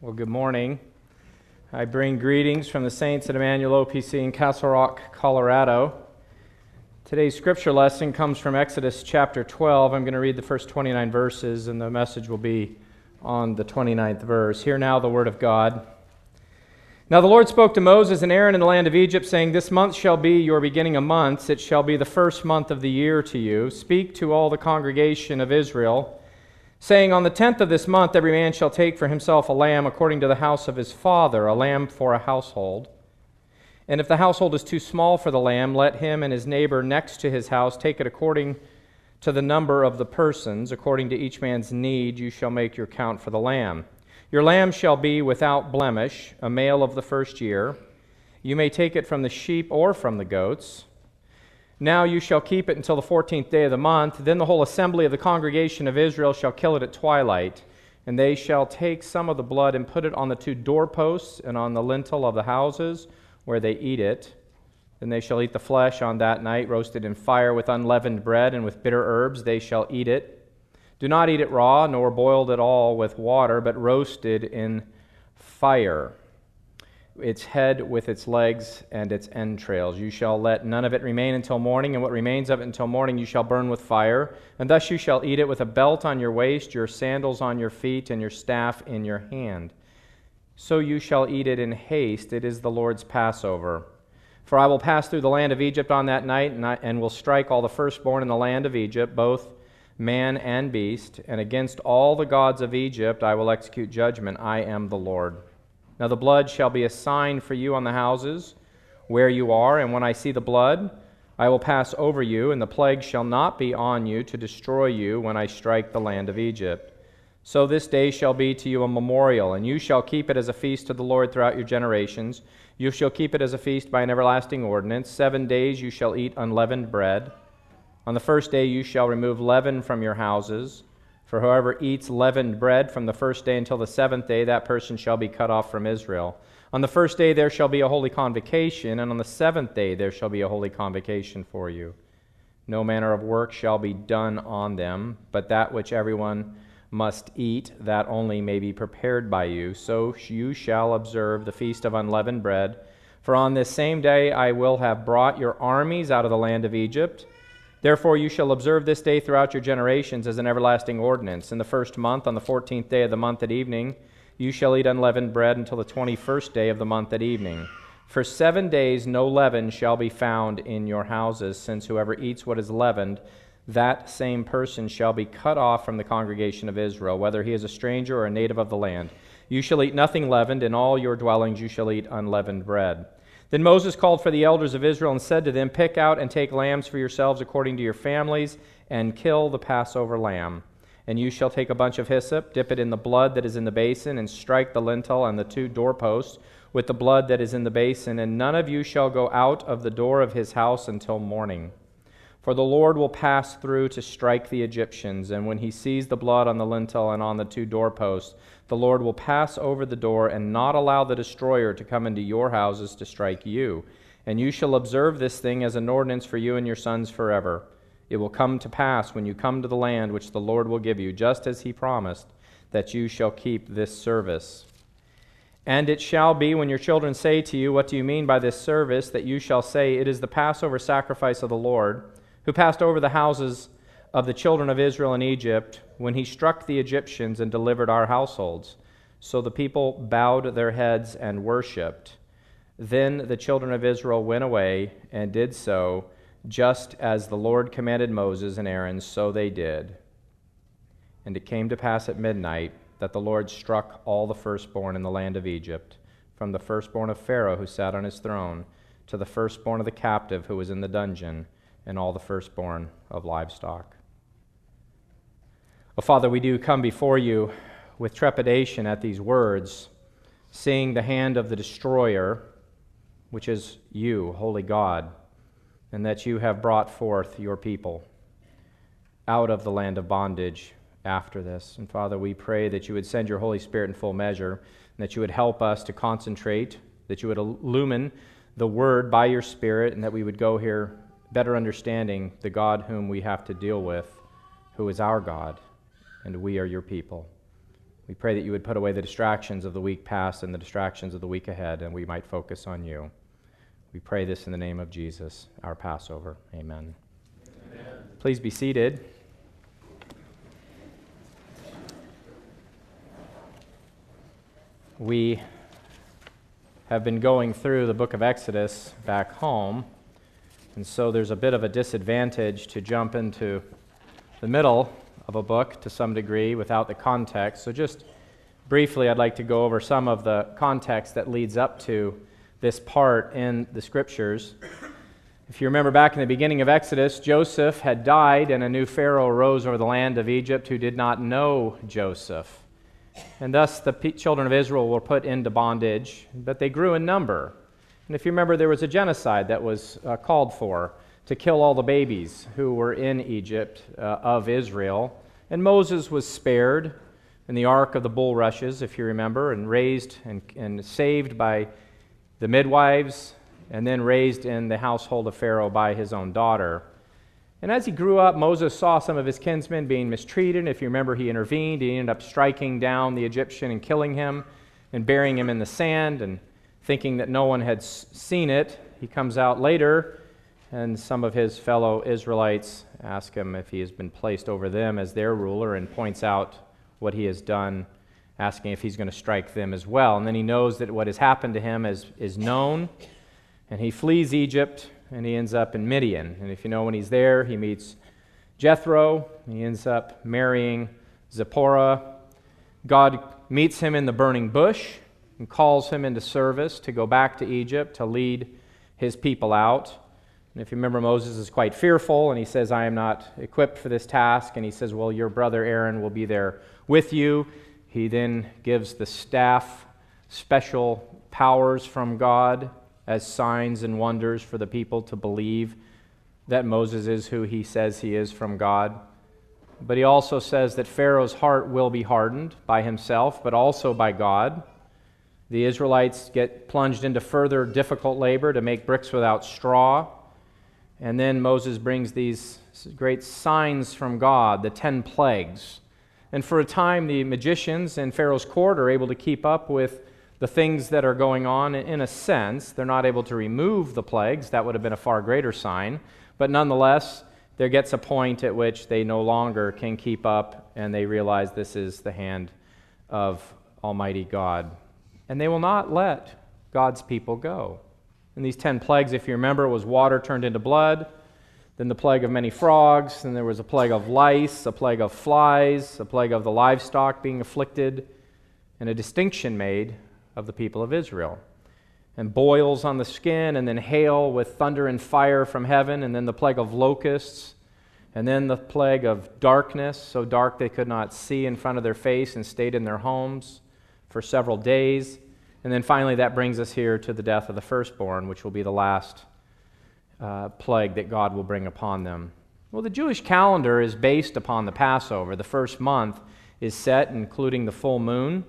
Well, good morning. I bring greetings from the saints at Emmanuel OPC in Castle Rock, Colorado. Today's scripture lesson comes from Exodus chapter 12. I'm going to read the first 29 verses, and the message will be on the 29th verse. Hear now the word of God. Now the Lord spoke to Moses and Aaron in the land of Egypt, saying, This month shall be your beginning of months. It shall be the first month of the year to you. Speak to all the congregation of Israel saying, On the tenth of this month, every man shall take for himself a lamb according to the house of his father, a lamb for a household. And if the household is too small for the lamb, let him and his neighbor next to his house take it according to the number of the persons. According to each man's need, you shall make your count for the lamb. Your lamb shall be without blemish, a male of the first year. You may take it from the sheep or from the goats. Now you shall keep it until the fourteenth day of the month. Then the whole assembly of the congregation of Israel shall kill it at twilight. And they shall take some of the blood and put it on the two doorposts and on the lintel of the houses where they eat it. Then they shall eat the flesh on that night, roasted in fire with unleavened bread and with bitter herbs. They shall eat it. Do not eat it raw, nor boiled at all with water, but roasted in fire its head with its legs and its entrails. You shall let none of it remain until morning, and what remains of it until morning you shall burn with fire. And thus you shall eat it with a belt on your waist, your sandals on your feet, and your staff in your hand. So you shall eat it in haste. It is the Lord's Passover. For I will pass through the land of Egypt on that night, and, I, and will strike all the firstborn in the land of Egypt, both man and beast, and against all the gods of Egypt I will execute judgment. I am the Lord. Now the blood shall be a sign for you on the houses where you are, and when I see the blood, I will pass over you, and the plague shall not be on you to destroy you when I strike the land of Egypt. So this day shall be to you a memorial, and you shall keep it as a feast to the Lord throughout your generations. You shall keep it as a feast by an everlasting ordinance. Seven days you shall eat unleavened bread. On the first day you shall remove leaven from your houses. For whoever eats leavened bread from the first day until the seventh day, that person shall be cut off from Israel. On the first day there shall be a holy convocation, and on the seventh day there shall be a holy convocation for you. No manner of work shall be done on them, but that which everyone must eat, that only may be prepared by you. So you shall observe the feast of unleavened bread. For on this same day I will have brought your armies out of the land of Egypt. Therefore, you shall observe this day throughout your generations as an everlasting ordinance. In the first month, on the fourteenth day of the month at evening, you shall eat unleavened bread until the twenty first day of the month at evening. For seven days no leaven shall be found in your houses, since whoever eats what is leavened, that same person shall be cut off from the congregation of Israel, whether he is a stranger or a native of the land. You shall eat nothing leavened, in all your dwellings you shall eat unleavened bread. Then Moses called for the elders of Israel and said to them, Pick out and take lambs for yourselves according to your families, and kill the Passover lamb. And you shall take a bunch of hyssop, dip it in the blood that is in the basin, and strike the lintel and the two doorposts with the blood that is in the basin, and none of you shall go out of the door of his house until morning. For the Lord will pass through to strike the Egyptians, and when he sees the blood on the lintel and on the two doorposts, the Lord will pass over the door and not allow the destroyer to come into your houses to strike you. And you shall observe this thing as an ordinance for you and your sons forever. It will come to pass when you come to the land which the Lord will give you, just as he promised, that you shall keep this service. And it shall be when your children say to you, What do you mean by this service? that you shall say, It is the Passover sacrifice of the Lord who passed over the houses of the children of Israel in Egypt when he struck the Egyptians and delivered our households. So the people bowed their heads and worshipped. Then the children of Israel went away and did so, just as the Lord commanded Moses and Aaron, so they did. And it came to pass at midnight that the Lord struck all the firstborn in the land of Egypt, from the firstborn of Pharaoh who sat on his throne, to the firstborn of the captive who was in the dungeon and all the firstborn of livestock. Oh, Father, we do come before you with trepidation at these words, seeing the hand of the destroyer, which is you, Holy God, and that you have brought forth your people out of the land of bondage after this. And Father, we pray that you would send your Holy Spirit in full measure, and that you would help us to concentrate, that you would illumine the word by your Spirit, and that we would go here better understanding the God whom we have to deal with, who is our God, and we are your people. We pray that you would put away the distractions of the week past and the distractions of the week ahead, and we might focus on you. We pray this in the name of Jesus, our Passover. Amen. Amen. Please be seated. We have been going through the book of Exodus back home, and so there's a bit of a disadvantage to jump into the middle of a book to some degree without the context. So, just briefly, I'd like to go over some of the context that leads up to this part in the scriptures. If you remember back in the beginning of Exodus, Joseph had died, and a new Pharaoh arose over the land of Egypt who did not know Joseph. And thus the children of Israel were put into bondage, but they grew in number. And if you remember, there was a genocide that was uh, called for to kill all the babies who were in Egypt uh, of Israel. And Moses was spared in the ark of the bulrushes, if you remember, and raised and, and saved by the midwives, and then raised in the household of Pharaoh by his own daughter. And as he grew up, Moses saw some of his kinsmen being mistreated. And if you remember, he intervened. He ended up striking down the Egyptian and killing him and burying him in the sand and thinking that no one had seen it. He comes out later and some of his fellow Israelites ask him if he has been placed over them as their ruler and points out what he has done, asking if he's going to strike them as well. And then he knows that what has happened to him is, is known, and he flees Egypt and he ends up in Midian. And if you know when he's there, he meets Jethro, he ends up marrying Zipporah. God meets him in the burning bush and calls him into service to go back to Egypt to lead his people out. And if you remember, Moses is quite fearful, and he says, I am not equipped for this task. And he says, Well, your brother Aaron will be there with you. He then gives the staff special powers from God as signs and wonders for the people to believe that Moses is who he says he is from God. But he also says that Pharaoh's heart will be hardened by himself, but also by God. The Israelites get plunged into further difficult labor to make bricks without straw. And then Moses brings these great signs from God, the ten plagues. And for a time, the magicians in Pharaoh's court are able to keep up with the things that are going on in a sense. They're not able to remove the plagues, that would have been a far greater sign. But nonetheless, there gets a point at which they no longer can keep up and they realize this is the hand of Almighty God. And they will not let God's people go. And these ten plagues, if you remember, was water turned into blood, then the plague of many frogs, then there was a plague of lice, a plague of flies, a plague of the livestock being afflicted, and a distinction made of the people of Israel. And boils on the skin, and then hail with thunder and fire from heaven, and then the plague of locusts, and then the plague of darkness, so dark they could not see in front of their face and stayed in their homes for several days. And then finally, that brings us here to the death of the firstborn, which will be the last uh, plague that God will bring upon them. Well, the Jewish calendar is based upon the Passover. The first month is set, including the full moon.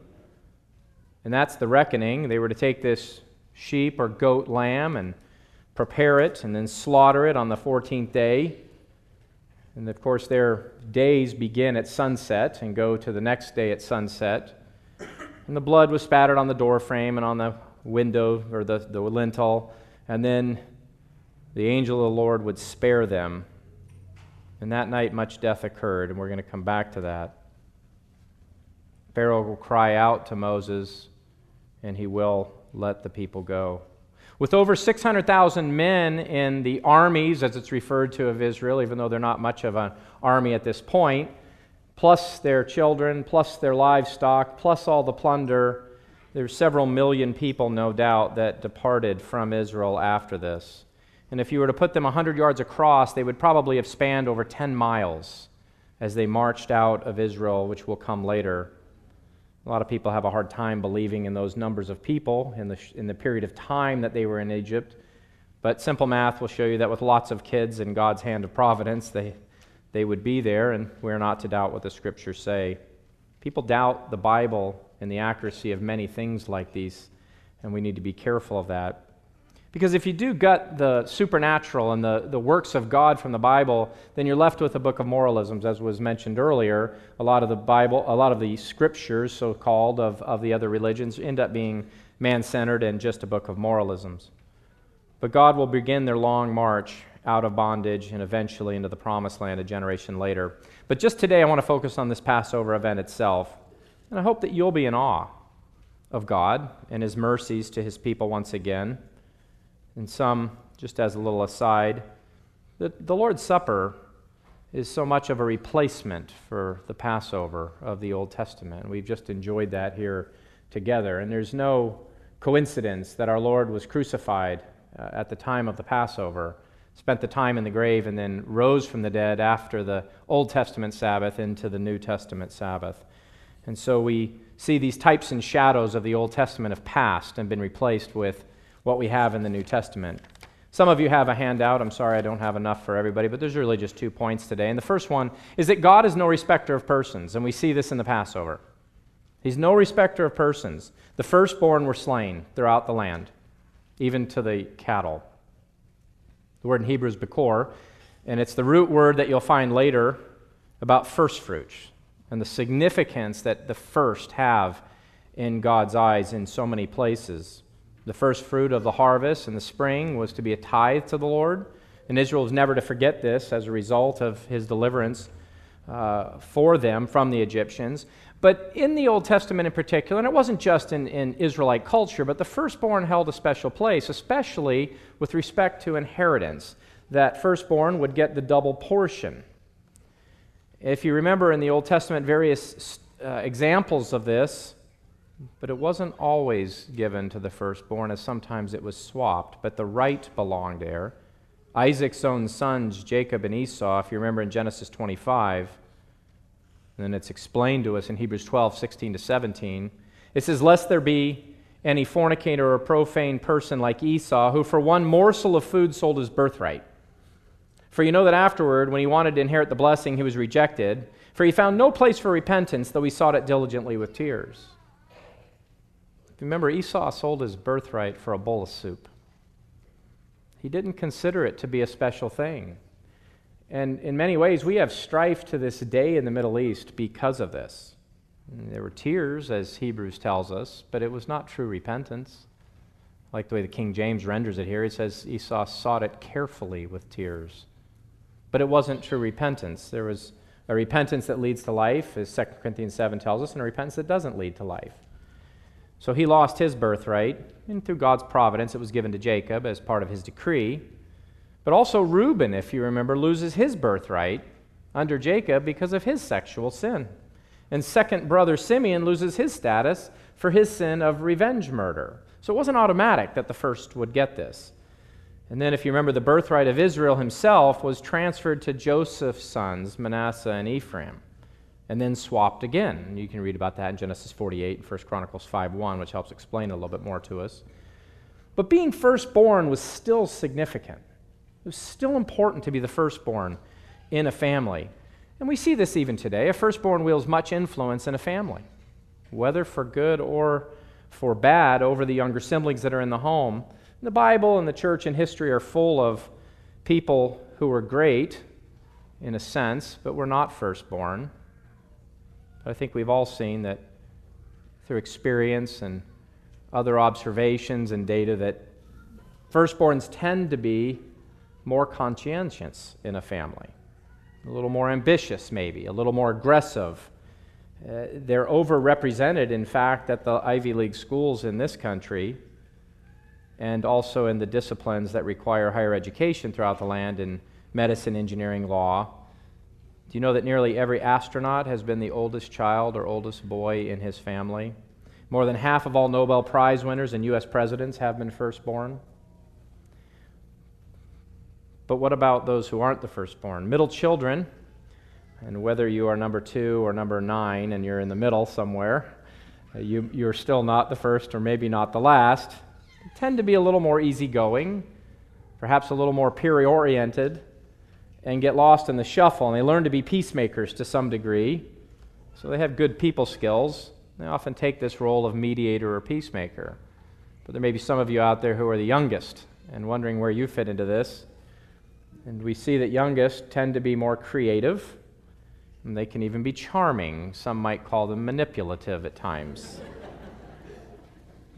And that's the reckoning. They were to take this sheep or goat lamb and prepare it and then slaughter it on the 14th day. And of course, their days begin at sunset and go to the next day at sunset. And the blood was spattered on the door frame and on the window or the, the lintel. And then the angel of the Lord would spare them. And that night, much death occurred, and we're going to come back to that. Pharaoh will cry out to Moses, and he will let the people go. With over 600,000 men in the armies, as it's referred to, of Israel, even though they're not much of an army at this point, plus their children, plus their livestock, plus all the plunder. There's several million people, no doubt, that departed from Israel after this. And if you were to put them 100 yards across, they would probably have spanned over 10 miles as they marched out of Israel, which will come later. A lot of people have a hard time believing in those numbers of people in the, in the period of time that they were in Egypt. But simple math will show you that with lots of kids in God's hand of providence, they, they would be there, and we're not to doubt what the scriptures say. People doubt the Bible and the accuracy of many things like these, and we need to be careful of that. Because if you do gut the supernatural and the, the works of God from the Bible, then you're left with a book of moralisms, as was mentioned earlier. A lot of the Bible, a lot of the scriptures, so called, of, of the other religions end up being man centered and just a book of moralisms. But God will begin their long march out of bondage and eventually into the promised land a generation later. But just today, I want to focus on this Passover event itself. And I hope that you'll be in awe of God and his mercies to his people once again. And some, just as a little aside, the, the Lord's Supper is so much of a replacement for the Passover of the Old Testament. We've just enjoyed that here together. And there's no coincidence that our Lord was crucified uh, at the time of the Passover, spent the time in the grave, and then rose from the dead after the Old Testament Sabbath into the New Testament Sabbath. And so we see these types and shadows of the Old Testament have passed and been replaced with what we have in the New Testament. Some of you have a handout. I'm sorry I don't have enough for everybody, but there's really just two points today. And the first one is that God is no respecter of persons, and we see this in the Passover. He's no respecter of persons. The firstborn were slain throughout the land, even to the cattle. The word in Hebrew is bekor, and it's the root word that you'll find later about first fruits and the significance that the first have in God's eyes in so many places. The first fruit of the harvest in the spring was to be a tithe to the Lord. And Israel was never to forget this as a result of his deliverance uh, for them from the Egyptians. But in the Old Testament in particular, and it wasn't just in, in Israelite culture, but the firstborn held a special place, especially with respect to inheritance. That firstborn would get the double portion. If you remember in the Old Testament, various uh, examples of this, but it wasn't always given to the firstborn, as sometimes it was swapped, but the right belonged there. Isaac's own sons, Jacob and Esau, if you remember in Genesis 25, and then it's explained to us in Hebrews 12, 16 to 17. It says, Lest there be any fornicator or profane person like Esau, who for one morsel of food sold his birthright. For you know that afterward, when he wanted to inherit the blessing, he was rejected, for he found no place for repentance, though he sought it diligently with tears. Remember, Esau sold his birthright for a bowl of soup. He didn't consider it to be a special thing. And in many ways, we have strife to this day in the Middle East because of this. There were tears, as Hebrews tells us, but it was not true repentance. Like the way the King James renders it here, it says Esau sought it carefully with tears. But it wasn't true repentance. There was a repentance that leads to life, as 2 Corinthians 7 tells us, and a repentance that doesn't lead to life. So he lost his birthright, and through God's providence, it was given to Jacob as part of his decree. But also, Reuben, if you remember, loses his birthright under Jacob because of his sexual sin. And second brother Simeon loses his status for his sin of revenge murder. So it wasn't automatic that the first would get this. And then, if you remember, the birthright of Israel himself was transferred to Joseph's sons, Manasseh and Ephraim and then swapped again. You can read about that in Genesis 48 and 1 Chronicles 5.1, which helps explain a little bit more to us. But being firstborn was still significant. It was still important to be the firstborn in a family. And we see this even today. A firstborn wields much influence in a family, whether for good or for bad over the younger siblings that are in the home. The Bible and the church and history are full of people who were great, in a sense, but were not firstborn. I think we've all seen that through experience and other observations and data that firstborns tend to be more conscientious in a family, a little more ambitious, maybe, a little more aggressive. Uh, they're overrepresented, in fact, at the Ivy League schools in this country and also in the disciplines that require higher education throughout the land in medicine, engineering, law, do you know that nearly every astronaut has been the oldest child or oldest boy in his family? More than half of all Nobel Prize winners and U.S. presidents have been firstborn. But what about those who aren't the firstborn? Middle children, and whether you are number two or number nine and you're in the middle somewhere, uh, you, you're still not the first or maybe not the last, tend to be a little more easygoing, perhaps a little more peer oriented and get lost in the shuffle, and they learn to be peacemakers to some degree. So they have good people skills. They often take this role of mediator or peacemaker. But there may be some of you out there who are the youngest and wondering where you fit into this. And we see that youngest tend to be more creative, and they can even be charming. Some might call them manipulative at times.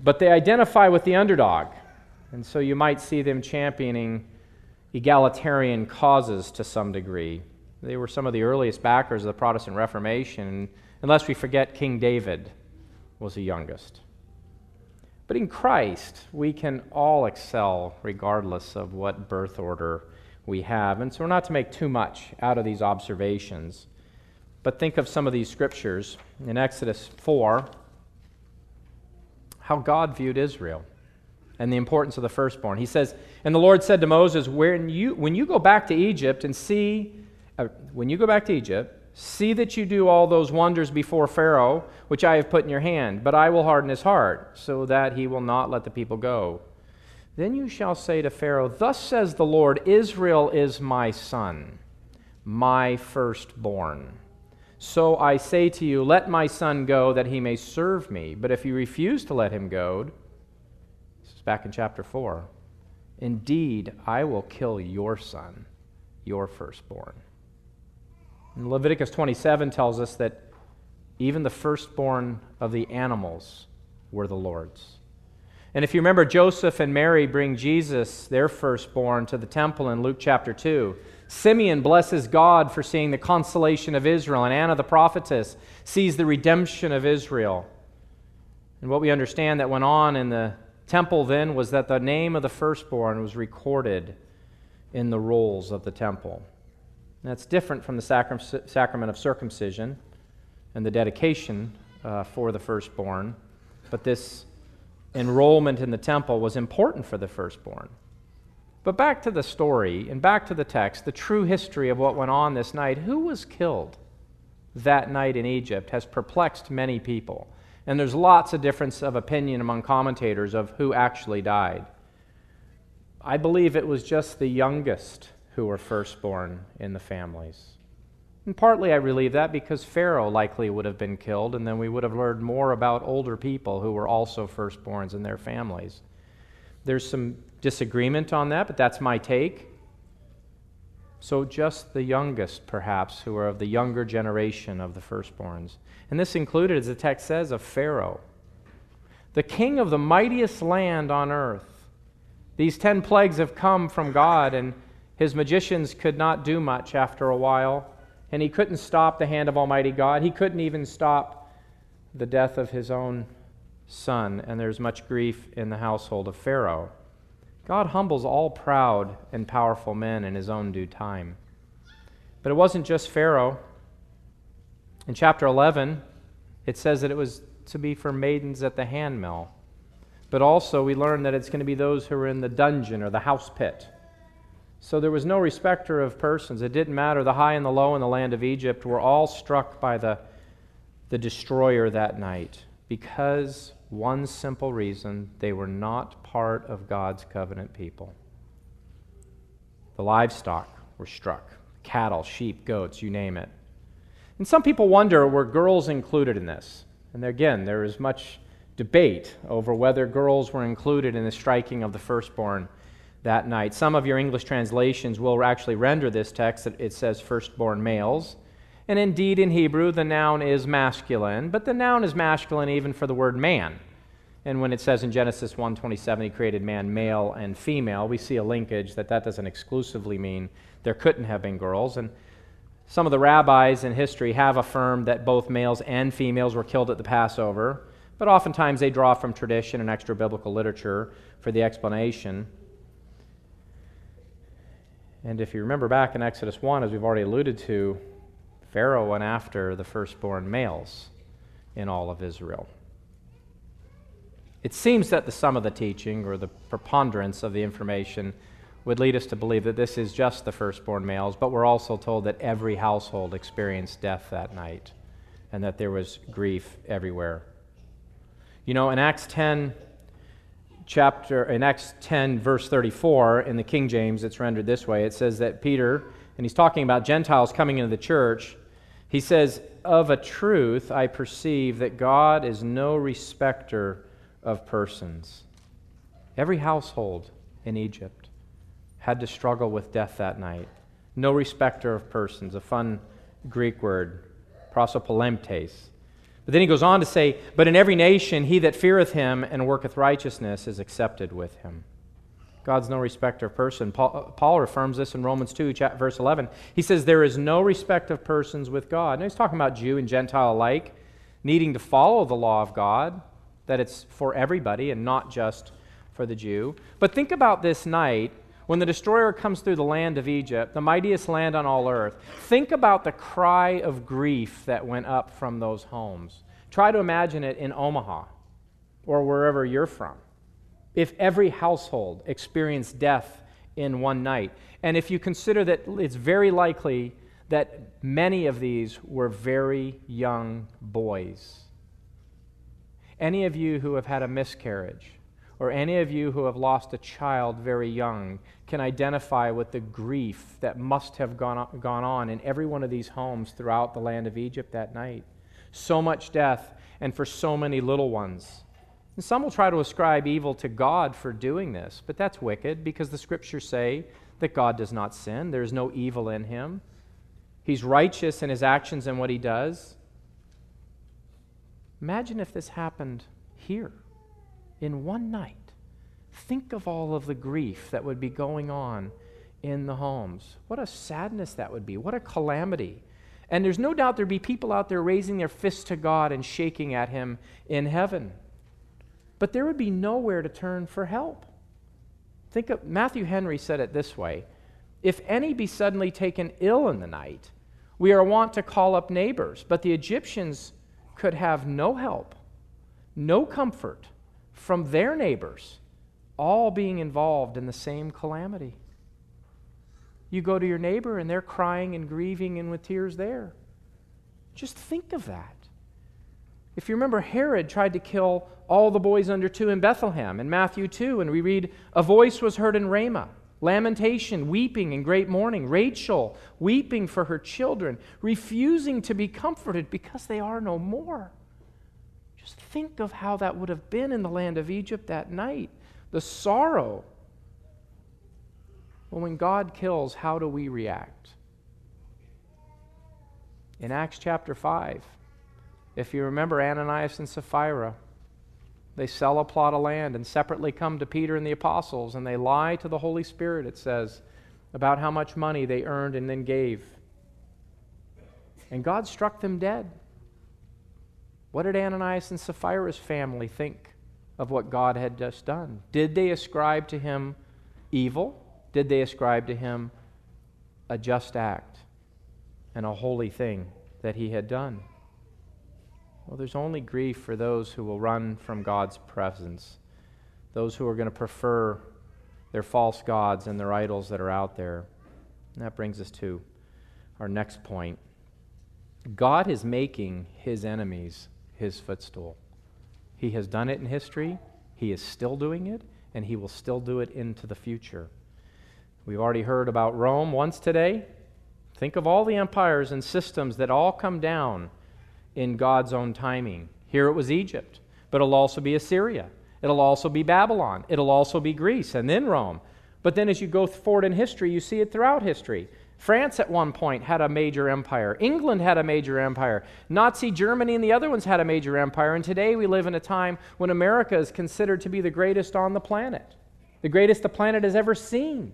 but they identify with the underdog, and so you might see them championing egalitarian causes to some degree. They were some of the earliest backers of the Protestant Reformation, unless we forget King David was the youngest. But in Christ, we can all excel regardless of what birth order we have. And so we're not to make too much out of these observations. But think of some of these scriptures in Exodus 4 how God viewed Israel and the importance of the firstborn. He says, And the Lord said to Moses, When you, when you go back to Egypt and see, uh, when you go back to Egypt, See that you do all those wonders before Pharaoh, which I have put in your hand, but I will harden his heart, so that he will not let the people go. Then you shall say to Pharaoh, Thus says the Lord, Israel is my son, my firstborn. So I say to you, Let my son go, that he may serve me. But if you refuse to let him go, this is back in chapter 4, indeed, I will kill your son, your firstborn. And Leviticus 27 tells us that even the firstborn of the animals were the Lord's. And if you remember, Joseph and Mary bring Jesus, their firstborn, to the temple in Luke chapter 2. Simeon blesses God for seeing the consolation of Israel, and Anna the prophetess sees the redemption of Israel. And what we understand that went on in the temple then was that the name of the firstborn was recorded in the rolls of the temple. That's different from the sacrament of circumcision and the dedication uh, for the firstborn, but this enrollment in the temple was important for the firstborn. But back to the story and back to the text, the true history of what went on this night. Who was killed that night in Egypt has perplexed many people. And there's lots of difference of opinion among commentators of who actually died. I believe it was just the youngest who were firstborn in the families. And partly I relieve that because Pharaoh likely would have been killed, and then we would have learned more about older people who were also firstborns in their families. There's some disagreement on that, but that's my take. So, just the youngest, perhaps, who are of the younger generation of the firstborns. And this included, as the text says, of Pharaoh, the king of the mightiest land on earth. These ten plagues have come from God, and his magicians could not do much after a while, and he couldn't stop the hand of Almighty God. He couldn't even stop the death of his own son, and there's much grief in the household of Pharaoh. God humbles all proud and powerful men in his own due time. But it wasn't just Pharaoh. In chapter 11, it says that it was to be for maidens at the handmill. But also, we learn that it's going to be those who are in the dungeon or the house pit. So there was no respecter of persons. It didn't matter. The high and the low in the land of Egypt were all struck by the, the destroyer that night because one simple reason they were not part of God's covenant people. The livestock were struck cattle, sheep, goats, you name it. And some people wonder were girls included in this? And again, there is much debate over whether girls were included in the striking of the firstborn that night. Some of your English translations will actually render this text, that it says firstborn males. And indeed, in Hebrew, the noun is masculine, but the noun is masculine even for the word man. And when it says in Genesis 1:27 he created man male and female, we see a linkage that that doesn't exclusively mean there couldn't have been girls. And some of the rabbis in history have affirmed that both males and females were killed at the Passover, but oftentimes they draw from tradition and extra biblical literature for the explanation. And if you remember back in Exodus 1, as we've already alluded to, Pharaoh went after the firstborn males in all of Israel. It seems that the sum of the teaching, or the preponderance of the information, would lead us to believe that this is just the firstborn males, but we're also told that every household experienced death that night and that there was grief everywhere. You know, in Acts 10, chapter, in Acts 10, verse 34, in the King James, it's rendered this way. It says that Peter, and he's talking about Gentiles coming into the church, he says, Of a truth, I perceive that God is no respecter of persons. Every household in Egypt, had to struggle with death that night. No respecter of persons, a fun Greek word, prosopoleptes. But then he goes on to say, But in every nation he that feareth him and worketh righteousness is accepted with him. God's no respecter of person. Paul, uh, Paul affirms this in Romans 2, verse 11. He says, There is no respect of persons with God. Now he's talking about Jew and Gentile alike, needing to follow the law of God, that it's for everybody and not just for the Jew. But think about this night when the destroyer comes through the land of Egypt, the mightiest land on all earth. Think about the cry of grief that went up from those homes. Try to imagine it in Omaha or wherever you're from if every household experienced death in one night. And if you consider that it's very likely that many of these were very young boys. Any of you who have had a miscarriage, or any of you who have lost a child very young, can identify with the grief that must have gone on, gone on in every one of these homes throughout the land of Egypt that night. So much death, and for so many little ones. And some will try to ascribe evil to God for doing this, but that's wicked because the scriptures say that God does not sin. There's no evil in him. He's righteous in his actions and what he does. Imagine if this happened here in one night. Think of all of the grief that would be going on in the homes. What a sadness that would be. What a calamity. And there's no doubt there'd be people out there raising their fists to God and shaking at him in heaven but there would be nowhere to turn for help. Think of Matthew Henry said it this way If any be suddenly taken ill in the night, we are wont to call up neighbors, but the Egyptians could have no help, no comfort from their neighbors, all being involved in the same calamity. You go to your neighbor and they're crying and grieving and with tears there. Just think of that. If you remember, Herod tried to kill all the boys under two in Bethlehem in Matthew 2, and we read, A voice was heard in Ramah, lamentation, weeping, and great mourning. Rachel weeping for her children, refusing to be comforted because they are no more. Think of how that would have been in the land of Egypt that night. The sorrow. Well, when God kills, how do we react? In Acts chapter 5, if you remember Ananias and Sapphira, they sell a plot of land and separately come to Peter and the apostles and they lie to the Holy Spirit, it says, about how much money they earned and then gave. And God struck them dead. What did Ananias and Sapphira's family think of what God had just done? Did they ascribe to him evil? Did they ascribe to him a just act and a holy thing that he had done? Well, there's only grief for those who will run from God's presence, those who are going to prefer their false gods and their idols that are out there. And that brings us to our next point. God is making his enemies his footstool. He has done it in history, he is still doing it, and he will still do it into the future. We've already heard about Rome once today. Think of all the empires and systems that all come down in God's own timing. Here it was Egypt, but it'll also be Assyria. It'll also be Babylon. It'll also be Greece and then Rome. But then as you go forward in history, you see it throughout history. France at one point had a major empire. England had a major empire. Nazi Germany and the other ones had a major empire. And today we live in a time when America is considered to be the greatest on the planet, the greatest the planet has ever seen.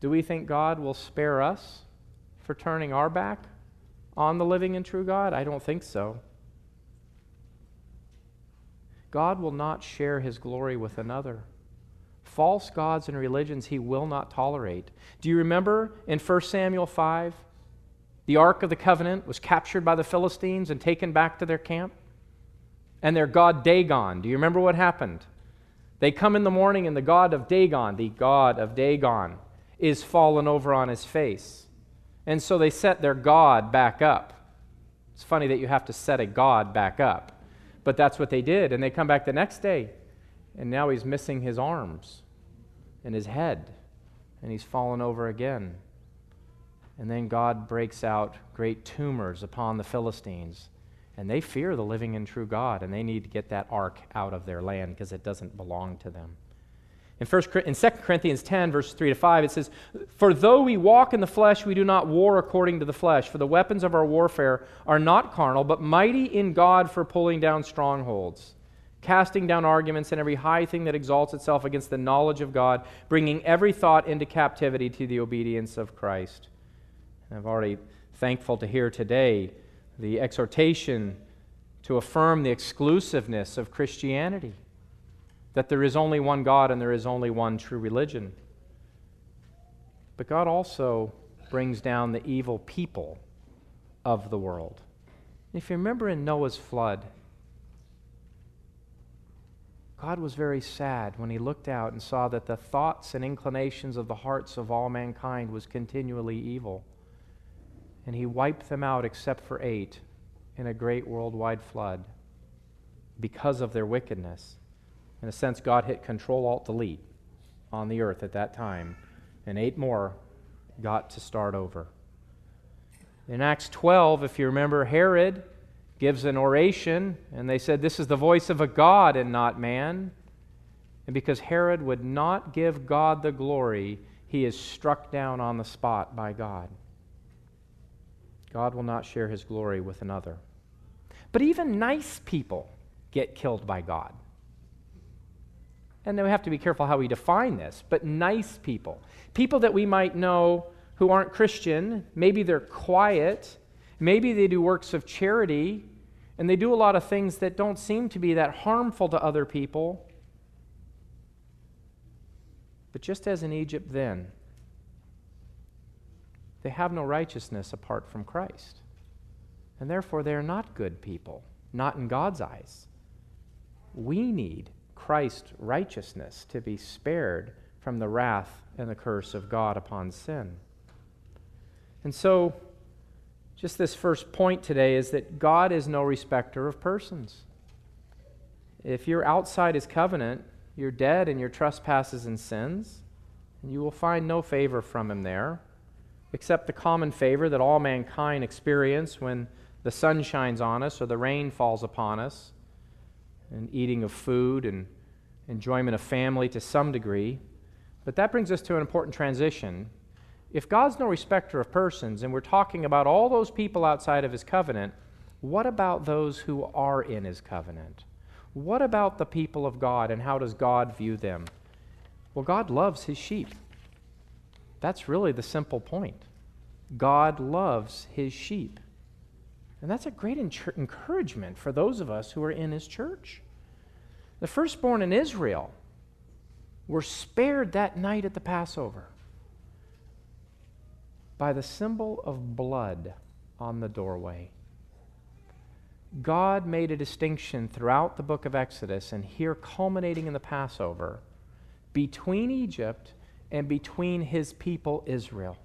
Do we think God will spare us for turning our back on the living and true God? I don't think so. God will not share his glory with another. False gods and religions he will not tolerate. Do you remember in 1 Samuel 5? The Ark of the Covenant was captured by the Philistines and taken back to their camp. And their god Dagon, do you remember what happened? They come in the morning, and the god of Dagon, the god of Dagon, is fallen over on his face. And so they set their God back up. It's funny that you have to set a God back up. But that's what they did. And they come back the next day, and now he's missing his arms and his head, and he's fallen over again. And then God breaks out great tumors upon the Philistines. And they fear the living and true God, and they need to get that ark out of their land because it doesn't belong to them. In, first, in 2 Corinthians 10, verse 3 to 5, it says, For though we walk in the flesh, we do not war according to the flesh. For the weapons of our warfare are not carnal, but mighty in God for pulling down strongholds, casting down arguments and every high thing that exalts itself against the knowledge of God, bringing every thought into captivity to the obedience of Christ. And I'm already thankful to hear today the exhortation to affirm the exclusiveness of Christianity that there is only one God and there is only one true religion. But God also brings down the evil people of the world. If you remember in Noah's flood, God was very sad when he looked out and saw that the thoughts and inclinations of the hearts of all mankind was continually evil. And he wiped them out except for eight in a great worldwide flood because of their wickedness. In a sense, God hit Control Alt Delete on the earth at that time, and eight more got to start over. In Acts 12, if you remember, Herod gives an oration, and they said, This is the voice of a God and not man. And because Herod would not give God the glory, he is struck down on the spot by God. God will not share his glory with another. But even nice people get killed by God and then we have to be careful how we define this, but nice people. People that we might know who aren't Christian, maybe they're quiet, maybe they do works of charity, and they do a lot of things that don't seem to be that harmful to other people. But just as in Egypt then, they have no righteousness apart from Christ. And therefore, they are not good people, not in God's eyes. We need Christ's righteousness to be spared from the wrath and the curse of God upon sin. And so, just this first point today is that God is no respecter of persons. If you're outside his covenant, you're dead in your trespasses and sins, and you will find no favor from him there, except the common favor that all mankind experience when the sun shines on us or the rain falls upon us, and eating of food and enjoyment of family to some degree. But that brings us to an important transition. If God's no respecter of persons, and we're talking about all those people outside of his covenant, what about those who are in his covenant? What about the people of God, and how does God view them? Well, God loves his sheep. That's really the simple point. God loves his sheep. And that's a great encouragement for those of us who are in his church. The firstborn in Israel were spared that night at the Passover by the symbol of blood on the doorway. God made a distinction throughout the book of Exodus, and here culminating in the Passover, between Egypt and between his people Israel.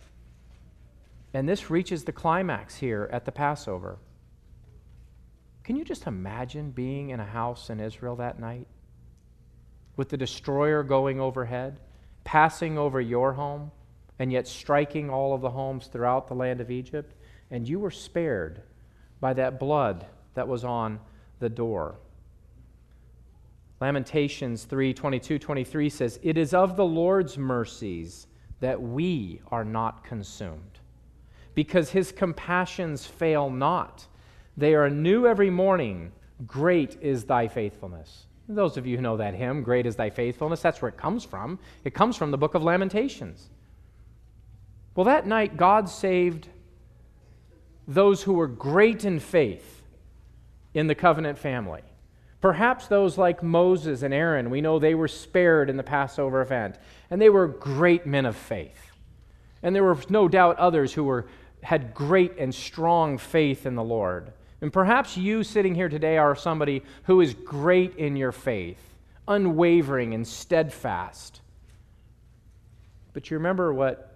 And this reaches the climax here at the Passover. Can you just imagine being in a house in Israel that night? With the destroyer going overhead, passing over your home, and yet striking all of the homes throughout the land of Egypt, and you were spared by that blood that was on the door. Lamentations 3 22 23 says, It is of the Lord's mercies that we are not consumed, because his compassions fail not. They are new every morning. Great is thy faithfulness. Those of you who know that hymn, Great is thy faithfulness, that's where it comes from. It comes from the book of Lamentations. Well, that night, God saved those who were great in faith in the covenant family. Perhaps those like Moses and Aaron, we know they were spared in the Passover event, and they were great men of faith. And there were no doubt others who were, had great and strong faith in the Lord. And perhaps you sitting here today are somebody who is great in your faith, unwavering and steadfast. But you remember what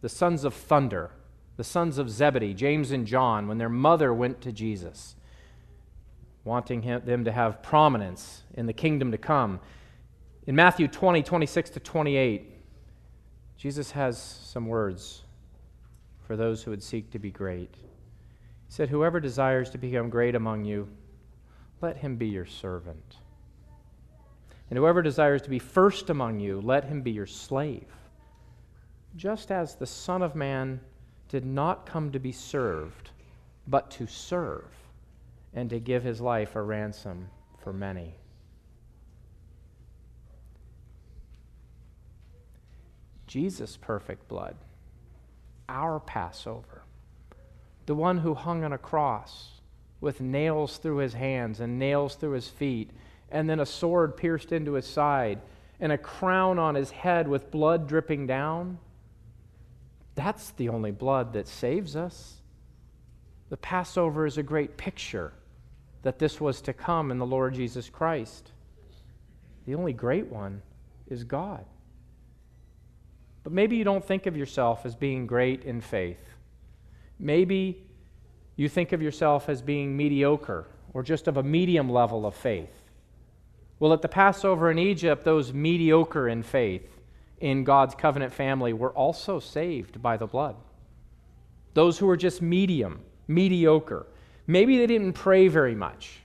the sons of thunder, the sons of Zebedee, James and John, when their mother went to Jesus, wanting him, them to have prominence in the kingdom to come. In Matthew 20, 26 to 28, Jesus has some words for those who would seek to be great. He said, Whoever desires to become great among you, let him be your servant. And whoever desires to be first among you, let him be your slave. Just as the Son of Man did not come to be served, but to serve, and to give his life a ransom for many. Jesus' perfect blood, our Passover, the one who hung on a cross with nails through his hands and nails through his feet, and then a sword pierced into his side, and a crown on his head with blood dripping down. That's the only blood that saves us. The Passover is a great picture that this was to come in the Lord Jesus Christ. The only great one is God. But maybe you don't think of yourself as being great in faith. Maybe you think of yourself as being mediocre or just of a medium level of faith. Well, at the Passover in Egypt, those mediocre in faith in God's covenant family were also saved by the blood. Those who were just medium, mediocre. Maybe they didn't pray very much.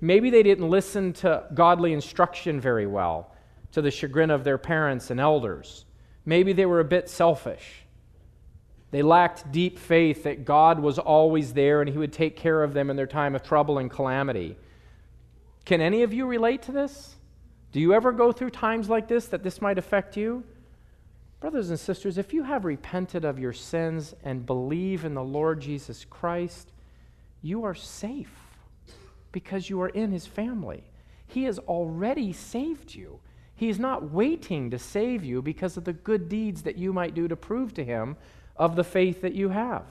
Maybe they didn't listen to godly instruction very well, to the chagrin of their parents and elders. Maybe they were a bit selfish. They lacked deep faith that God was always there and He would take care of them in their time of trouble and calamity. Can any of you relate to this? Do you ever go through times like this that this might affect you? Brothers and sisters, if you have repented of your sins and believe in the Lord Jesus Christ, you are safe because you are in his family. He has already saved you. He is not waiting to save you because of the good deeds that you might do to prove to him of the faith that you have.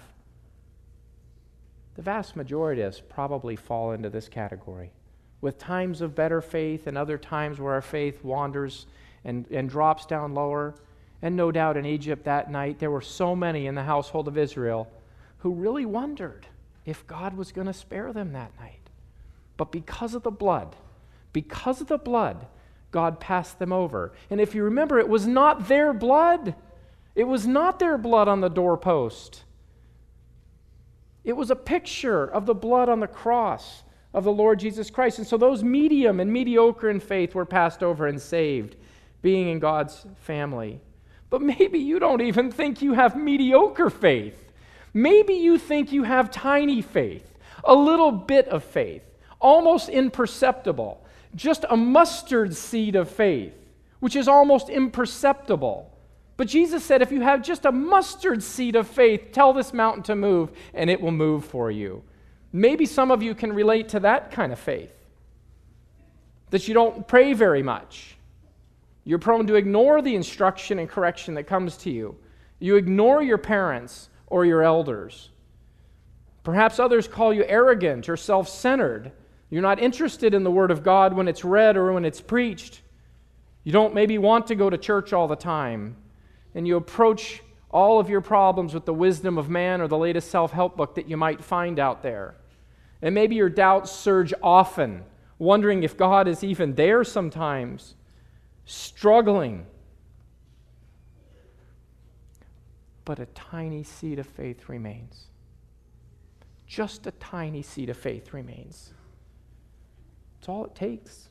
The vast majority of us probably fall into this category with times of better faith and other times where our faith wanders and, and drops down lower. And no doubt in Egypt that night, there were so many in the household of Israel who really wondered if God was going to spare them that night. But because of the blood, because of the blood, God passed them over. And if you remember, it was not their blood. It was not their blood on the doorpost. It was a picture of the blood on the cross of the Lord Jesus Christ. And so those medium and mediocre in faith were passed over and saved, being in God's family. But maybe you don't even think you have mediocre faith. Maybe you think you have tiny faith, a little bit of faith, almost imperceptible, just a mustard seed of faith, which is almost imperceptible. But Jesus said, if you have just a mustard seed of faith, tell this mountain to move, and it will move for you. Maybe some of you can relate to that kind of faith. That you don't pray very much. You're prone to ignore the instruction and correction that comes to you. You ignore your parents or your elders. Perhaps others call you arrogant or self centered. You're not interested in the Word of God when it's read or when it's preached. You don't maybe want to go to church all the time. And you approach all of your problems with the wisdom of man or the latest self help book that you might find out there. And maybe your doubts surge often, wondering if God is even there sometimes, struggling. But a tiny seed of faith remains. Just a tiny seed of faith remains. That's all it takes.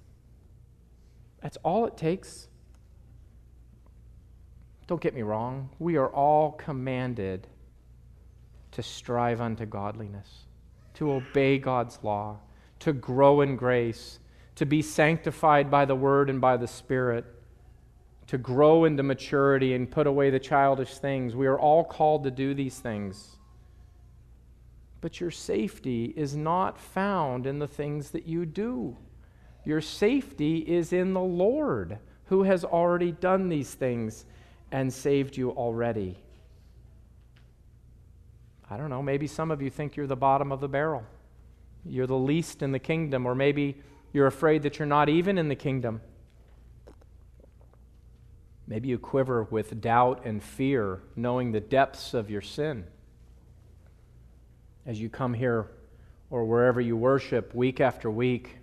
That's all it takes. Don't get me wrong, we are all commanded to strive unto godliness to obey God's law, to grow in grace, to be sanctified by the Word and by the Spirit, to grow into maturity and put away the childish things. We are all called to do these things. But your safety is not found in the things that you do. Your safety is in the Lord, who has already done these things and saved you already. I don't know, maybe some of you think you're the bottom of the barrel. You're the least in the kingdom, or maybe you're afraid that you're not even in the kingdom. Maybe you quiver with doubt and fear, knowing the depths of your sin. As you come here or wherever you worship week after week,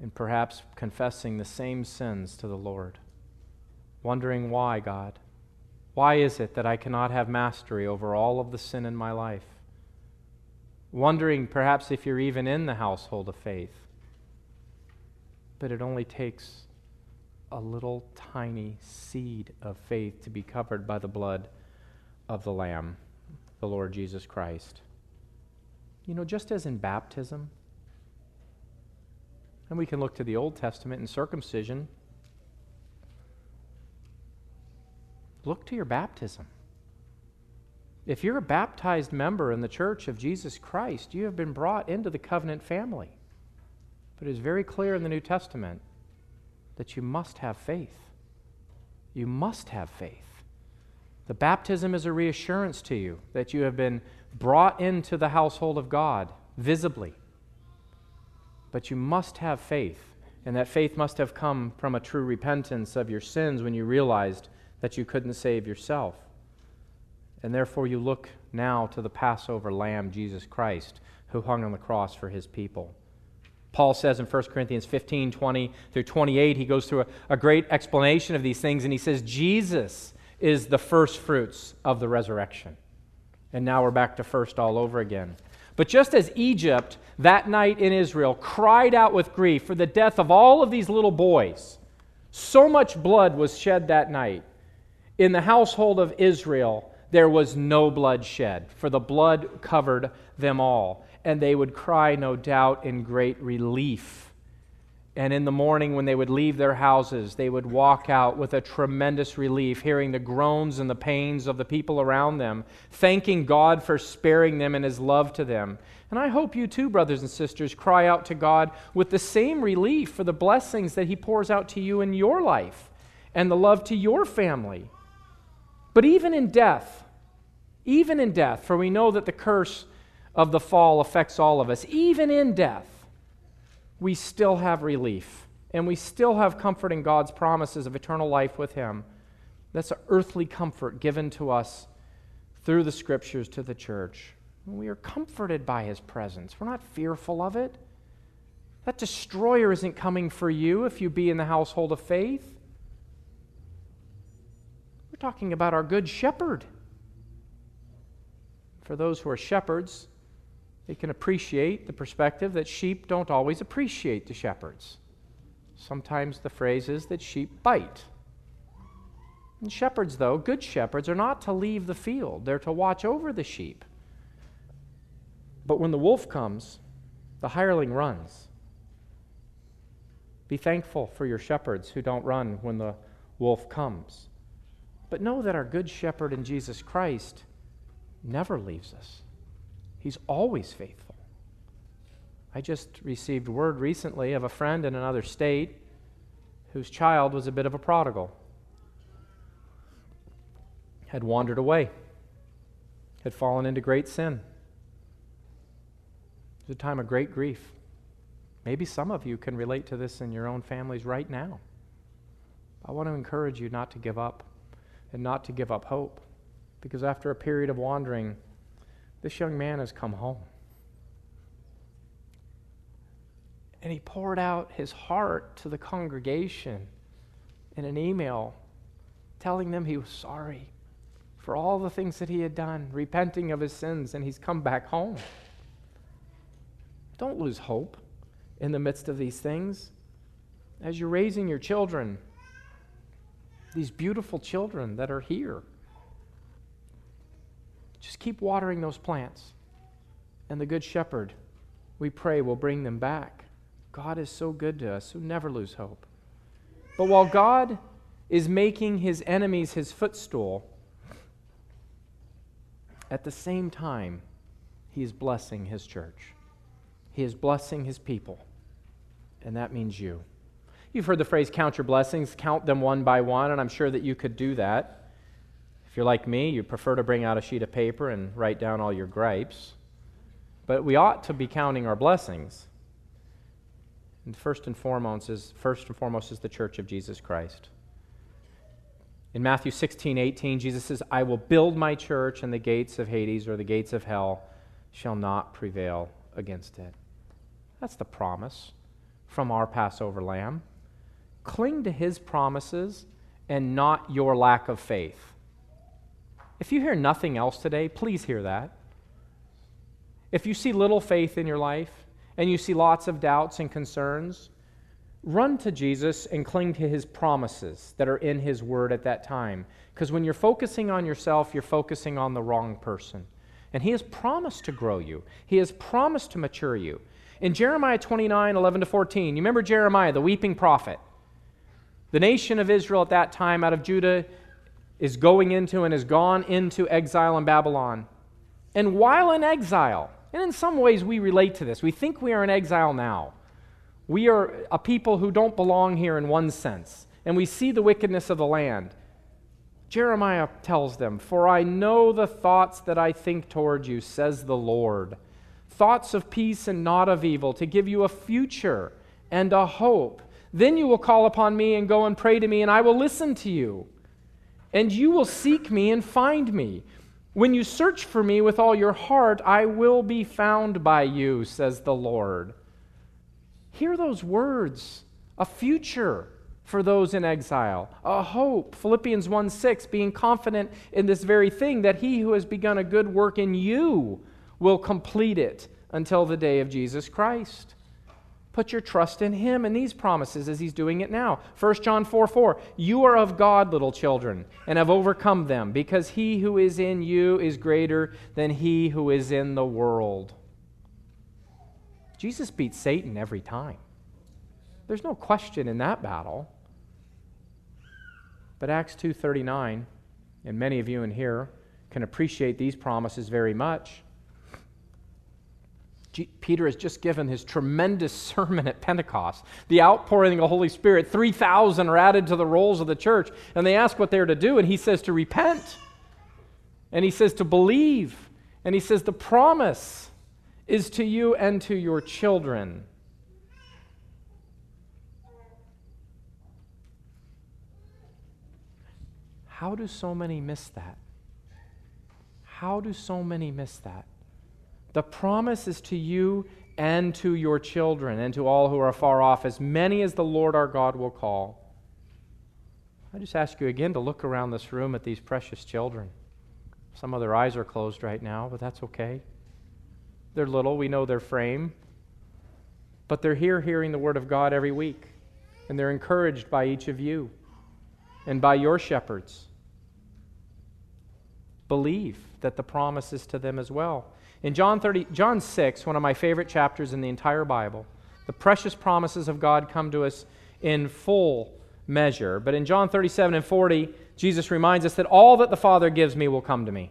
and perhaps confessing the same sins to the Lord, wondering why, God. Why is it that I cannot have mastery over all of the sin in my life? Wondering perhaps if you're even in the household of faith. But it only takes a little tiny seed of faith to be covered by the blood of the Lamb, the Lord Jesus Christ. You know, just as in baptism, and we can look to the Old Testament in circumcision, look to your baptism. If you're a baptized member in the church of Jesus Christ, you have been brought into the covenant family. But it is very clear in the New Testament that you must have faith. You must have faith. The baptism is a reassurance to you that you have been brought into the household of God visibly. But you must have faith, and that faith must have come from a true repentance of your sins when you realized that you couldn't save yourself. And therefore, you look now to the Passover lamb, Jesus Christ, who hung on the cross for his people. Paul says in 1 Corinthians 15 20 through 28, he goes through a, a great explanation of these things, and he says, Jesus is the first fruits of the resurrection. And now we're back to first all over again. But just as Egypt that night in Israel cried out with grief for the death of all of these little boys, so much blood was shed that night. In the household of Israel, there was no blood shed, for the blood covered them all. And they would cry, no doubt, in great relief. And in the morning, when they would leave their houses, they would walk out with a tremendous relief, hearing the groans and the pains of the people around them, thanking God for sparing them and His love to them. And I hope you too, brothers and sisters, cry out to God with the same relief for the blessings that He pours out to you in your life and the love to your family. But even in death, even in death, for we know that the curse of the fall affects all of us, even in death, we still have relief and we still have comfort in God's promises of eternal life with Him. That's an earthly comfort given to us through the scriptures to the church. We are comforted by His presence, we're not fearful of it. That destroyer isn't coming for you if you be in the household of faith We're talking about our good shepherd. For those who are shepherds, they can appreciate the perspective that sheep don't always appreciate the shepherds. Sometimes the phrase is that sheep bite. And shepherds, though, good shepherds, are not to leave the field, they're to watch over the sheep. But when the wolf comes, the hireling runs. Be thankful for your shepherds who don't run when the wolf comes. But know that our good shepherd in Jesus Christ never leaves us, he's always faithful. I just received word recently of a friend in another state whose child was a bit of a prodigal, had wandered away, had fallen into great sin. It was a time of great grief. Maybe some of you can relate to this in your own families right now. I want to encourage you not to give up and not to give up hope. Because after a period of wandering, this young man has come home. And he poured out his heart to the congregation in an email telling them he was sorry for all the things that he had done, repenting of his sins, and he's come back home. Don't lose hope in the midst of these things. As you're raising your children, these beautiful children that are here. Just keep watering those plants. And the Good Shepherd, we pray, will bring them back. God is so good to us, so never lose hope. But while God is making his enemies his footstool, at the same time, he is blessing his church. He is blessing his people. And that means you. You've heard the phrase count your blessings, count them one by one, and I'm sure that you could do that. If you're like me, you prefer to bring out a sheet of paper and write down all your gripes. But we ought to be counting our blessings. And first and foremost is first and foremost is the church of Jesus Christ. In Matthew 16, 18, Jesus says, I will build my church, and the gates of Hades or the gates of hell shall not prevail against it. That's the promise from our Passover lamb. Cling to his promises and not your lack of faith. If you hear nothing else today, please hear that. If you see little faith in your life and you see lots of doubts and concerns, run to Jesus and cling to his promises that are in his word at that time. Because when you're focusing on yourself, you're focusing on the wrong person. And he has promised to grow you, he has promised to mature you. In Jeremiah 29 11 to 14, you remember Jeremiah, the weeping prophet? The nation of Israel at that time out of Judah is going into and has gone into exile in Babylon. And while in exile, and in some ways we relate to this, we think we are in exile now. We are a people who don't belong here in one sense, and we see the wickedness of the land. Jeremiah tells them, For I know the thoughts that I think toward you, says the Lord. Thoughts of peace and not of evil, to give you a future and a hope. Then you will call upon me and go and pray to me, and I will listen to you. And you will seek me and find me. When you search for me with all your heart, I will be found by you, says the Lord. Hear those words a future for those in exile, a hope. Philippians 1 6, being confident in this very thing, that he who has begun a good work in you will complete it until the day of Jesus Christ. Put your trust in him and these promises as he's doing it now. 1 John 4 4, you are of God, little children, and have overcome them, because he who is in you is greater than he who is in the world. Jesus beats Satan every time. There's no question in that battle. But Acts 2:39, and many of you in here can appreciate these promises very much. Peter has just given his tremendous sermon at Pentecost, the outpouring of the Holy Spirit. 3,000 are added to the rolls of the church, and they ask what they're to do, and he says to repent, and he says to believe, and he says the promise is to you and to your children. How do so many miss that? How do so many miss that? The promise is to you and to your children and to all who are far off, as many as the Lord our God will call. I just ask you again to look around this room at these precious children. Some of their eyes are closed right now, but that's okay. They're little, we know their frame. But they're here hearing the Word of God every week. And they're encouraged by each of you and by your shepherds. Believe that the promise is to them as well. In John, 30, John 6, one of my favorite chapters in the entire Bible, the precious promises of God come to us in full measure. But in John 37 and 40, Jesus reminds us that all that the Father gives me will come to me.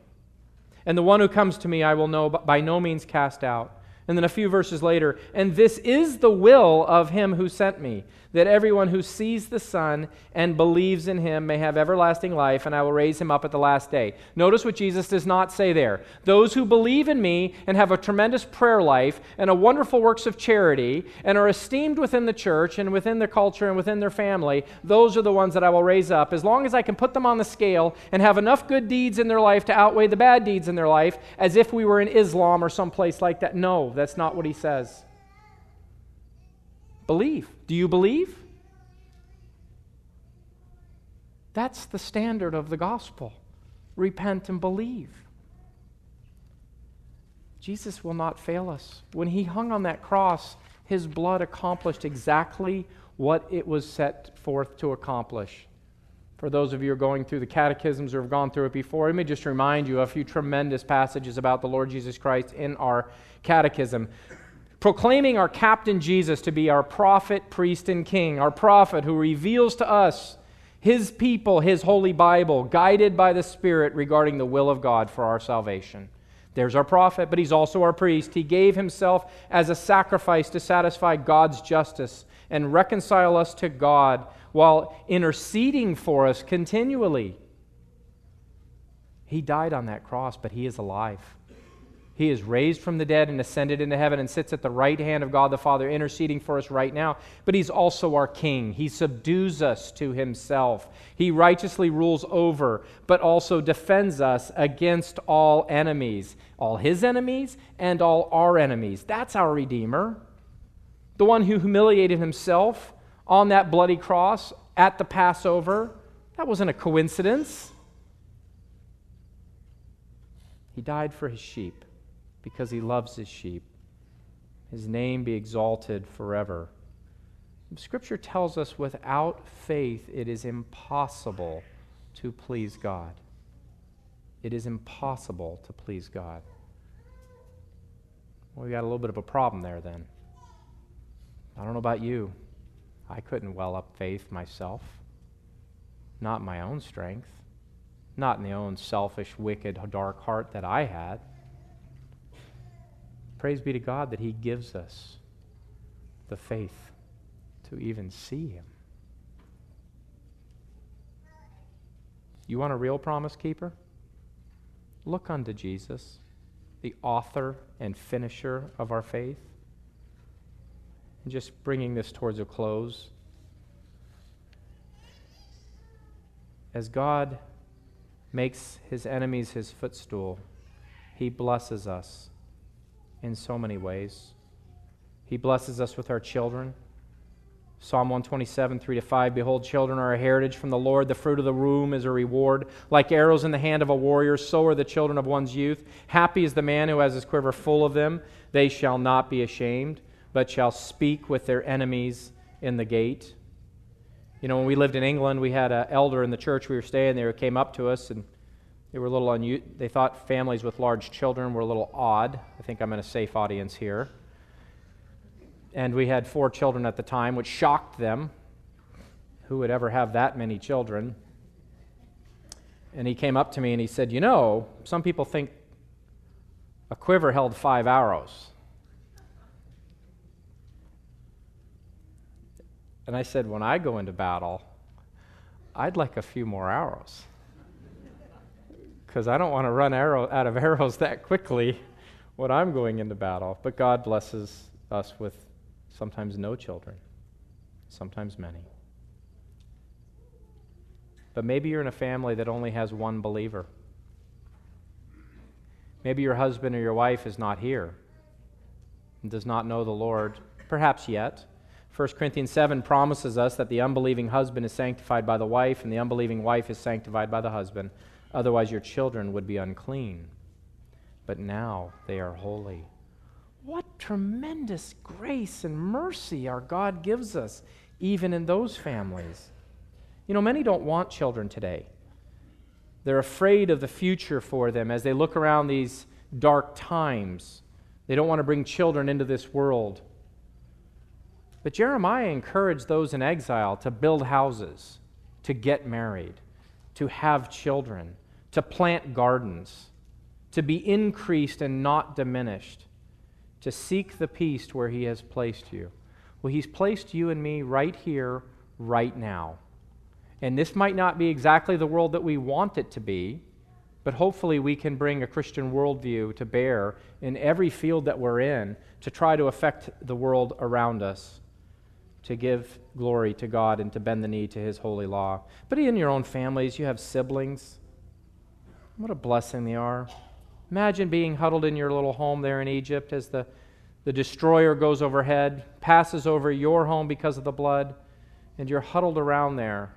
And the one who comes to me I will know by no means cast out. And then a few verses later, and this is the will of him who sent me, that everyone who sees the Son and believes in him may have everlasting life, and I will raise him up at the last day. Notice what Jesus does not say there. Those who believe in me and have a tremendous prayer life and a wonderful works of charity and are esteemed within the church and within their culture and within their family, those are the ones that I will raise up. As long as I can put them on the scale and have enough good deeds in their life to outweigh the bad deeds in their life, as if we were in Islam or someplace like that. No, that's not what he says. Believe. Do you believe? That's the standard of the gospel. Repent and believe. Jesus will not fail us. When he hung on that cross, his blood accomplished exactly what it was set forth to accomplish. For those of you who are going through the catechisms or have gone through it before, let me just remind you of a few tremendous passages about the Lord Jesus Christ in our catechism proclaiming our captain Jesus to be our prophet, priest, and king, our prophet who reveals to us his people, his holy Bible, guided by the Spirit regarding the will of God for our salvation. There's our prophet, but he's also our priest. He gave himself as a sacrifice to satisfy God's justice and reconcile us to God while interceding for us continually. He died on that cross, but he is alive. He is raised from the dead and ascended into heaven and sits at the right hand of God the Father, interceding for us right now. But He's also our King. He subdues us to Himself. He righteously rules over, but also defends us against all enemies, all His enemies and all our enemies. That's our Redeemer. The one who humiliated Himself on that bloody cross at the Passover. That wasn't a coincidence. He died for His sheep because he loves his sheep. His name be exalted forever. Scripture tells us without faith it is impossible to please God. It is impossible to please God. Well, we got a little bit of a problem there then. I don't know about you. I couldn't well up faith myself. Not my own strength. Not in the own selfish, wicked, dark heart that I had. Praise be to God that He gives us the faith to even see Him. You want a real promise keeper? Look unto Jesus, the author and finisher of our faith. And just bringing this towards a close. As God makes his enemies his footstool, he blesses us in so many ways. He blesses us with our children. Psalm 127, 3 to 5 Behold, children are a heritage from the Lord. The fruit of the womb is a reward. Like arrows in the hand of a warrior, so are the children of one's youth. Happy is the man who has his quiver full of them. They shall not be ashamed, but shall speak with their enemies in the gate. You know, when we lived in England, we had an elder in the church we were staying there who came up to us and they were a little unusual. They thought families with large children were a little odd. I think I'm in a safe audience here and we had four children at the time, which shocked them. Who would ever have that many children? And he came up to me and he said, You know, some people think a quiver held five arrows. And I said, When I go into battle, I'd like a few more arrows. Because I don't want to run arrow, out of arrows that quickly when I'm going into battle. But God blesses us with sometimes no children, sometimes many. But maybe you're in a family that only has one believer. Maybe your husband or your wife is not here and does not know the Lord, perhaps yet. 1 Corinthians 7 promises us that the unbelieving husband is sanctified by the wife, and the unbelieving wife is sanctified by the husband. Otherwise, your children would be unclean. But now they are holy. What tremendous grace and mercy our God gives us, even in those families. You know, many don't want children today. They're afraid of the future for them as they look around these dark times. They don't want to bring children into this world. But Jeremiah encouraged those in exile to build houses, to get married, to have children, to plant gardens, to be increased and not diminished to seek the peace where He has placed you. Well, He's placed you and me right here, right now. And this might not be exactly the world that we want it to be, but hopefully we can bring a Christian worldview to bear in every field that we're in to try to affect the world around us, to give glory to God and to bend the knee to His holy law. But in your own families, you have siblings. What a blessing they are. Imagine being huddled in your little home there in Egypt as the, the destroyer goes overhead, passes over your home because of the blood, and you're huddled around there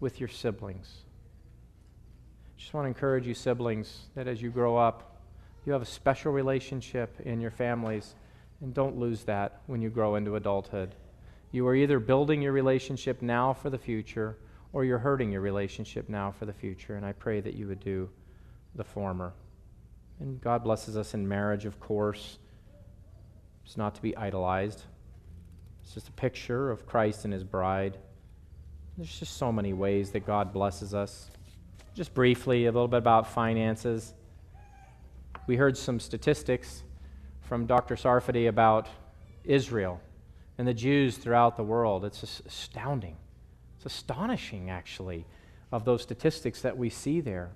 with your siblings. Just want to encourage you, siblings, that as you grow up, you have a special relationship in your families, and don't lose that when you grow into adulthood. You are either building your relationship now for the future, or you're hurting your relationship now for the future, and I pray that you would do the former. And God blesses us in marriage, of course. It's not to be idolized, it's just a picture of Christ and his bride. There's just so many ways that God blesses us. Just briefly, a little bit about finances. We heard some statistics from Dr. Sarfati about Israel and the Jews throughout the world. It's astounding. Astonishing, actually, of those statistics that we see there.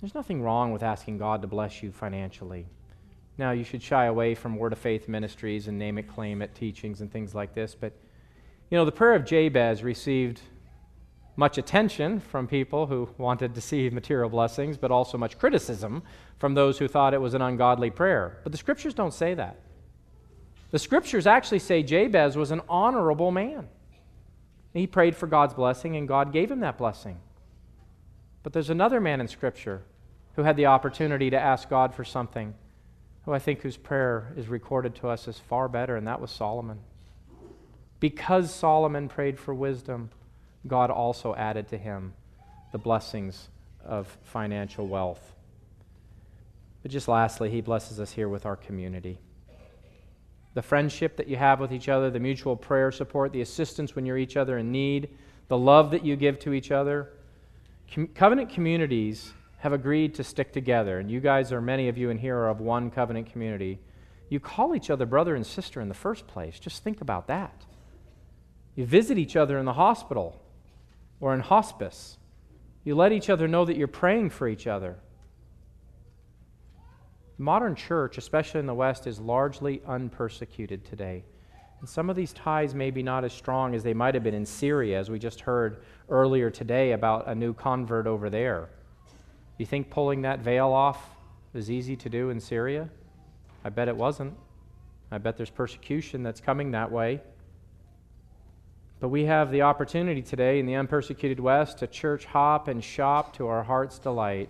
There's nothing wrong with asking God to bless you financially. Now, you should shy away from Word of Faith ministries and name it, claim it teachings and things like this. But, you know, the prayer of Jabez received much attention from people who wanted to see material blessings, but also much criticism from those who thought it was an ungodly prayer. But the scriptures don't say that. The scriptures actually say Jabez was an honorable man. He prayed for God's blessing, and God gave him that blessing. But there's another man in Scripture who had the opportunity to ask God for something, who I think whose prayer is recorded to us as far better, and that was Solomon. Because Solomon prayed for wisdom, God also added to him the blessings of financial wealth. But just lastly, he blesses us here with our community. The friendship that you have with each other, the mutual prayer support, the assistance when you're each other in need, the love that you give to each other. Com- covenant communities have agreed to stick together, and you guys are, many of you in here are of one covenant community. You call each other brother and sister in the first place. Just think about that. You visit each other in the hospital or in hospice. You let each other know that you're praying for each other. The modern church, especially in the West, is largely unpersecuted today. And some of these ties may be not as strong as they might have been in Syria, as we just heard earlier today about a new convert over there. You think pulling that veil off was easy to do in Syria? I bet it wasn't. I bet there's persecution that's coming that way. But we have the opportunity today in the unpersecuted West to church hop and shop to our heart's delight,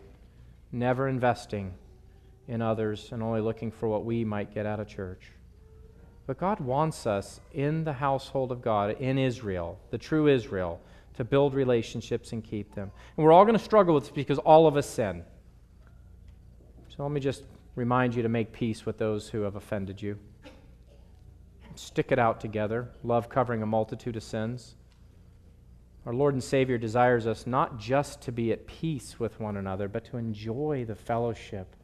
never investing in others and only looking for what we might get out of church. But God wants us in the household of God, in Israel, the true Israel, to build relationships and keep them. And we're all going to struggle with this because all of us sin. So let me just remind you to make peace with those who have offended you. Stick it out together, love covering a multitude of sins. Our Lord and Savior desires us not just to be at peace with one another, but to enjoy the fellowship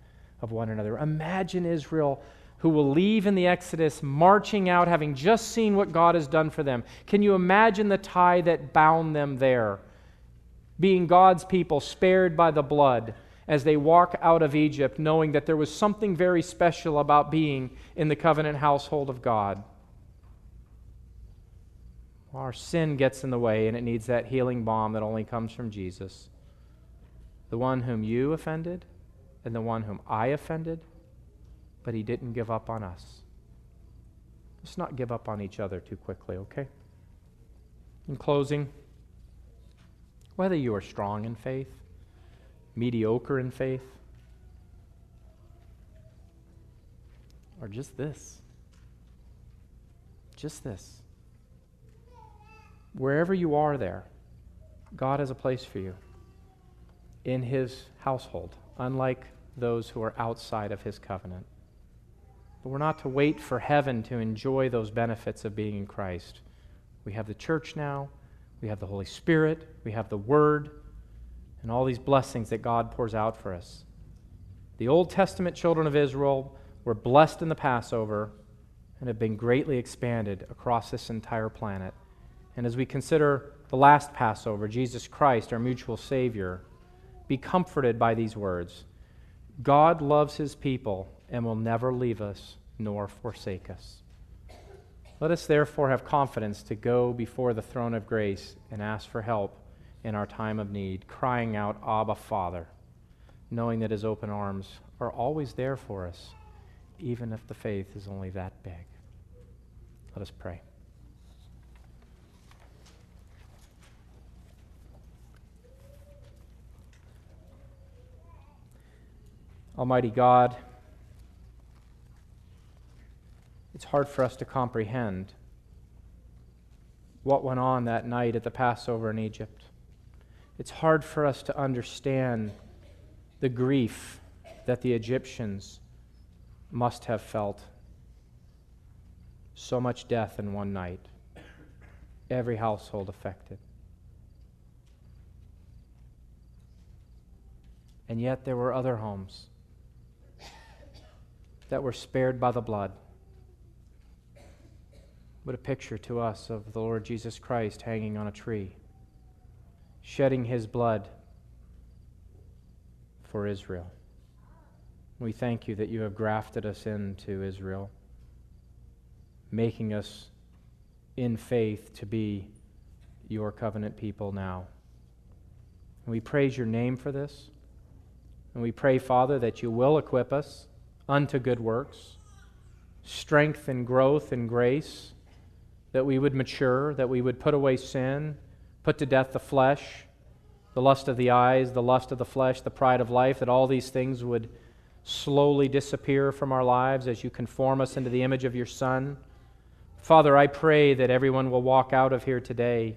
of one another. Imagine Israel who will leave in the Exodus marching out, having just seen what God has done for them. Can you imagine the tie that bound them there? Being God's people, spared by the blood as they walk out of Egypt, knowing that there was something very special about being in the covenant household of God. Our sin gets in the way, and it needs that healing balm that only comes from Jesus. The one whom you offended, and the one whom I offended but he didn't give up on us. Let's not give up on each other too quickly, okay? In closing, whether you are strong in faith, mediocre in faith, or just this, just this, wherever you are there, God has a place for you in His household, unlike those who are outside of His covenant. But we're not to wait for heaven to enjoy those benefits of being in Christ. We have the church now, we have the Holy Spirit, we have the Word, and all these blessings that God pours out for us. The Old Testament children of Israel were blessed in the Passover and have been greatly expanded across this entire planet. And as we consider the last Passover, Jesus Christ, our mutual Savior, be comforted by these words God loves his people and will never leave us nor forsake us. Let us therefore have confidence to go before the throne of grace and ask for help in our time of need, crying out, Abba, Father, knowing that his open arms are always there for us, even if the faith is only that big. Let us pray. Almighty God, it's hard for us to comprehend what went on that night at the Passover in Egypt. It's hard for us to understand the grief that the Egyptians must have felt. So much death in one night, every household affected. And yet there were other homes that were spared by the blood. What a picture to us of the Lord Jesus Christ hanging on a tree, shedding his blood for Israel. We thank you that you have grafted us into Israel, making us in faith to be your covenant people now. And we praise your name for this. And we pray, Father, that you will equip us unto good works, strength and growth and grace that we would mature, that we would put away sin, put to death the flesh, the lust of the eyes, the lust of the flesh, the pride of life, that all these things would slowly disappear from our lives as you conform us into the image of your Son. Father, I pray that everyone will walk out of here today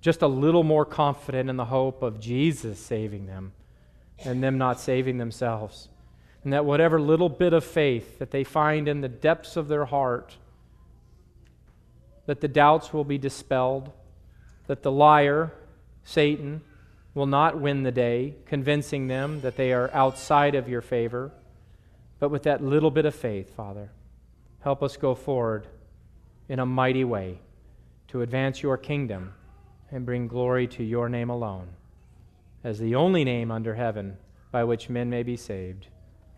just a little more confident in the hope of Jesus saving them and them not saving themselves. And that whatever little bit of faith that they find in the depths of their heart, that the doubts will be dispelled, that the liar, Satan, will not win the day, convincing them that they are outside of your favor. But with that little bit of faith, Father, help us go forward in a mighty way to advance your kingdom and bring glory to your name alone, as the only name under heaven by which men may be saved.